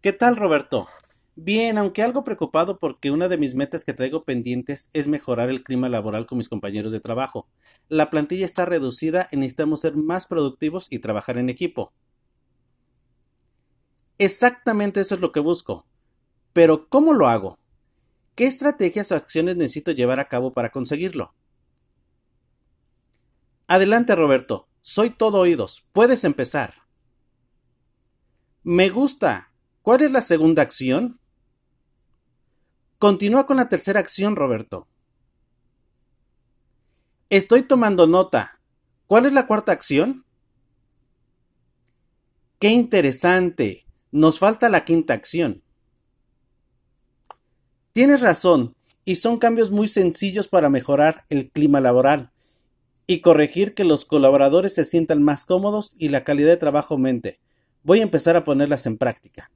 ¿Qué tal, Roberto? Bien, aunque algo preocupado porque una de mis metas que traigo pendientes es mejorar el clima laboral con mis compañeros de trabajo. La plantilla está reducida y necesitamos ser más productivos y trabajar en equipo. Exactamente eso es lo que busco. Pero, ¿cómo lo hago? ¿Qué estrategias o acciones necesito llevar a cabo para conseguirlo? Adelante, Roberto. Soy todo oídos. Puedes empezar. Me gusta. ¿Cuál es la segunda acción? Continúa con la tercera acción, Roberto. Estoy tomando nota. ¿Cuál es la cuarta acción? Qué interesante. Nos falta la quinta acción. Tienes razón, y son cambios muy sencillos para mejorar el clima laboral y corregir que los colaboradores se sientan más cómodos y la calidad de trabajo aumente. Voy a empezar a ponerlas en práctica.